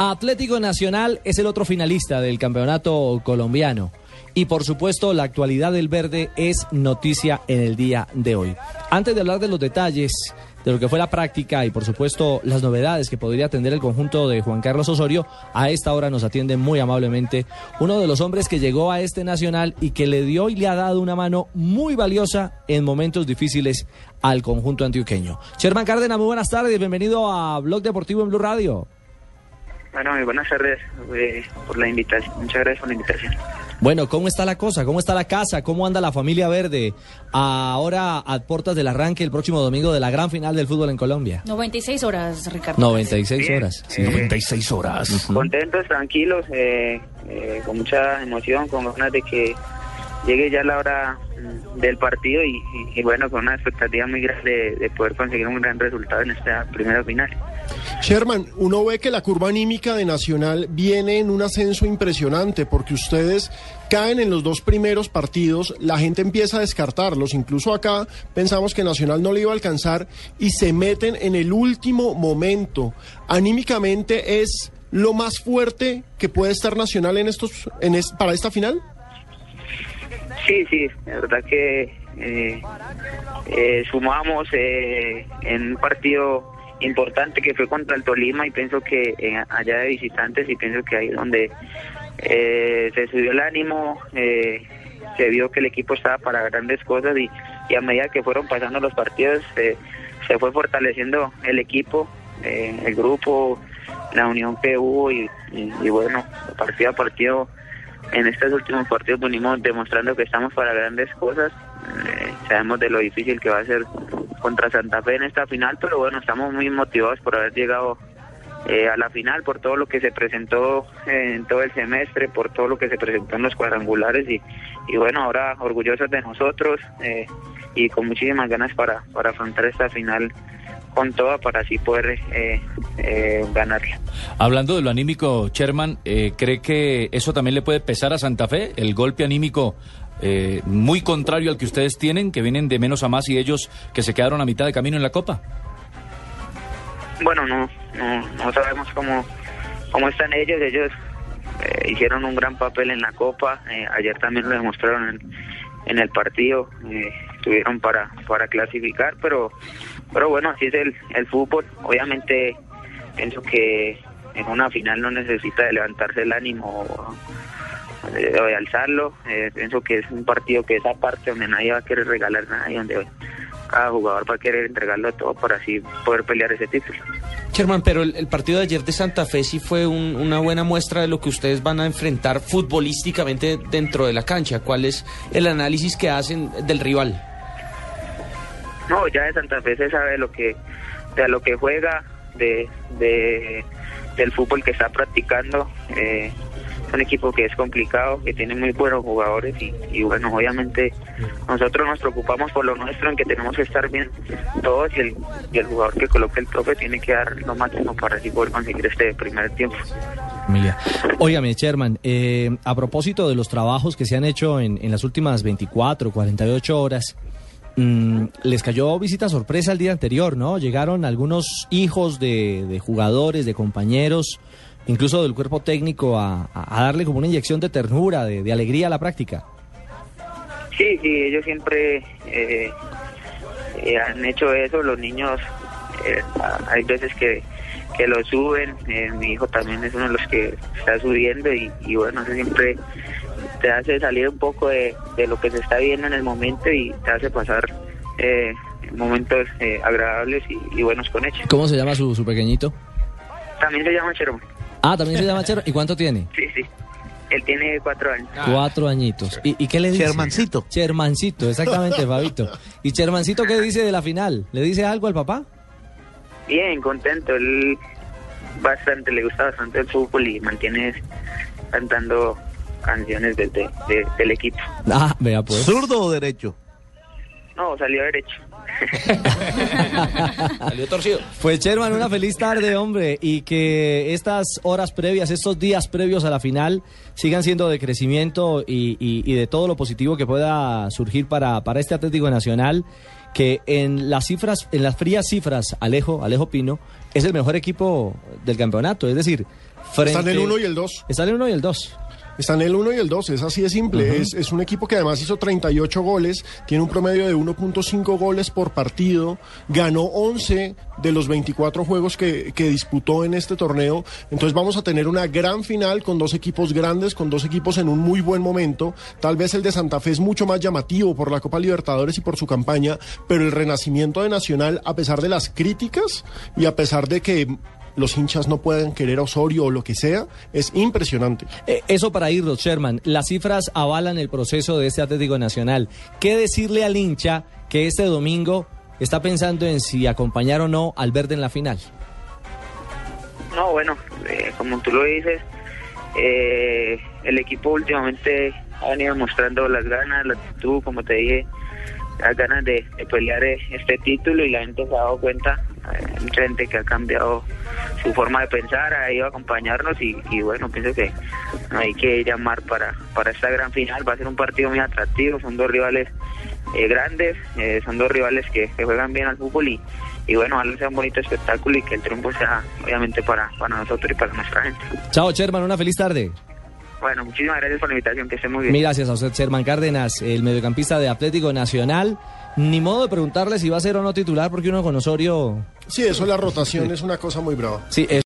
Atlético Nacional es el otro finalista del campeonato colombiano. Y por supuesto, la actualidad del verde es noticia en el día de hoy. Antes de hablar de los detalles de lo que fue la práctica y por supuesto las novedades que podría atender el conjunto de Juan Carlos Osorio, a esta hora nos atiende muy amablemente uno de los hombres que llegó a este nacional y que le dio y le ha dado una mano muy valiosa en momentos difíciles al conjunto antioqueño. Sherman Cárdenas, muy buenas tardes, bienvenido a Blog Deportivo en Blue Radio. Bueno, muy buenas tardes eh, por la invitación. Muchas gracias por la invitación. Bueno, ¿cómo está la cosa? ¿Cómo está la casa? ¿Cómo anda la familia verde? Ahora a puertas del arranque el próximo domingo de la gran final del fútbol en Colombia. 96 horas, Ricardo. 96 horas. Sí, 96 horas. Contentos, tranquilos, eh, eh, con mucha emoción, con ganas de que llegue ya la hora mm, del partido y, y, y bueno, con una expectativa muy grande de, de poder conseguir un gran resultado en esta primera final. Sherman, uno ve que la curva anímica de Nacional viene en un ascenso impresionante porque ustedes caen en los dos primeros partidos, la gente empieza a descartarlos, incluso acá pensamos que Nacional no le iba a alcanzar y se meten en el último momento. Anímicamente es lo más fuerte que puede estar Nacional en estos para esta final. Sí, sí, la verdad que eh, eh, sumamos eh, en un partido importante que fue contra el Tolima y pienso que eh, allá de visitantes y pienso que ahí donde eh, se subió el ánimo, eh, se vio que el equipo estaba para grandes cosas y, a medida que fueron pasando los partidos se fue fortaleciendo el equipo, el grupo, la unión que hubo y, bueno, partido a partido en estos últimos partidos venimos demostrando que estamos para grandes cosas. Sabemos de lo difícil que va a ser contra Santa Fe en esta final, pero bueno, estamos muy motivados por haber llegado eh, a la final, por todo lo que se presentó en todo el semestre, por todo lo que se presentó en los cuadrangulares y, y bueno, ahora orgullosos de nosotros eh, y con muchísimas ganas para, para afrontar esta final con toda para así poder eh, eh, ganarla. Hablando de lo anímico, Sherman, eh, ¿cree que eso también le puede pesar a Santa Fe? El golpe anímico eh, muy contrario al que ustedes tienen, que vienen de menos a más y ellos que se quedaron a mitad de camino en la Copa. Bueno, no, no, no sabemos cómo, cómo están ellos. Ellos eh, hicieron un gran papel en la Copa. Eh, ayer también lo demostraron en, el partido. estuvieron para, para clasificar, pero pero bueno, así es el, el fútbol. Obviamente pienso que en una final no necesita levantarse el ánimo alzarlo. Eh, pienso que es un partido que es aparte donde nadie va a querer regalar nada y donde cada jugador va a querer entregarlo todo para así poder pelear ese título. Sherman, pero el, el, partido de ayer de Santa Fe sí fue un, una buena muestra de lo que ustedes van a enfrentar futbolísticamente dentro de la cancha. ¿Cuál es el análisis que hacen del rival? No, ya de Santa Fe se sabe lo que, de lo que juega, de, de del fútbol que está practicando. Eh, un equipo que es complicado, que tiene muy buenos jugadores y, y, bueno, obviamente nosotros nos preocupamos por lo nuestro, en que tenemos que estar bien todos y el, y el jugador que coloque el profe tiene que dar lo máximo para así poder conseguir este primer tiempo. Familia. Óigame, Sherman, eh, a propósito de los trabajos que se han hecho en, en las últimas 24, 48 horas, Mm, les cayó visita sorpresa el día anterior, ¿no? Llegaron algunos hijos de, de jugadores, de compañeros, incluso del cuerpo técnico, a, a darle como una inyección de ternura, de, de, alegría a la práctica. Sí, sí, ellos siempre eh, eh, han hecho eso, los niños, eh, hay veces que, que lo suben, eh, mi hijo también es uno de los que está subiendo y, y bueno, eso siempre te hace salir un poco de, de, lo que se está viendo en el momento y te hace pasar eh, momentos eh, agradables y, y, buenos con ellos. ¿Cómo se llama su, su pequeñito? También se llama Chero. Ah, también se llama Chero. ¿Y cuánto tiene? Sí, sí. Él tiene cuatro años. Cuatro añitos. ¿Y, y qué le dice? Chermancito. Chermancito, exactamente, Fabito. ¿Y Chermancito qué dice de la final? ¿Le dice algo al papá? Bien, contento. Él bastante, le gusta bastante el fútbol y mantiene cantando canciones de, de, de, del equipo. Ah, vea pues. ¿Zurdo o derecho? No, salió derecho. Salió torcido. Pues Sherman, una feliz tarde, hombre, y que estas horas previas, estos días previos a la final, sigan siendo de crecimiento y, y, y de todo lo positivo que pueda surgir para, para este Atlético Nacional que en las cifras, en las frías cifras, Alejo, Alejo Pino, es el mejor equipo del campeonato. Es decir, frente... Están el 1 y el 2. Están el 1 y el 2. Están el 1 y el 2, es así de simple. es, es, un equipo que además hizo 38 goles, tiene un promedio de 1.5 goles por partido, ganó 11 de los 24 juegos que, que, disputó en este torneo. Entonces vamos a tener una gran final con dos equipos grandes, con dos equipos en un muy buen momento. Tal vez el de Santa Fe es mucho más llamativo por la Copa Libertadores y por su campaña, pero el renacimiento de Nacional, a pesar de las críticas y a pesar de que los hinchas no pueden querer a Osorio o lo que sea, es impresionante. Eh, eso para irnos, Sherman. Las cifras avalan el proceso de este Atlético Nacional. ¿Qué decirle al hincha que este domingo está pensando en si acompañar o no al verde en la final? No, bueno, eh, como tú lo dices, eh, el equipo últimamente ha venido mostrando las ganas, la actitud, como te dije, las ganas de, de pelear este título y la gente se ha dado cuenta gente que ha cambiado su forma de pensar, ha ido a acompañarnos y, bueno, pienso que hay que llamar para, para esta gran final, va a ser un partido muy atractivo, son dos rivales eh, grandes, eh, son dos rivales que, que, juegan bien al fútbol y, y bueno, ojalá sea un bonito espectáculo y que el triunfo sea obviamente para, para nosotros y para nuestra gente. Chao, Sherman, una feliz tarde. Bueno, muchísimas gracias por la invitación, que esté muy bien. Mil gracias a usted, Sherman Cárdenas, el mediocampista de Atlético Nacional. Ni modo de preguntarle si va a ser o no titular, porque uno con Osorio... Sí, eso la rotación es una cosa muy brava. Sí, es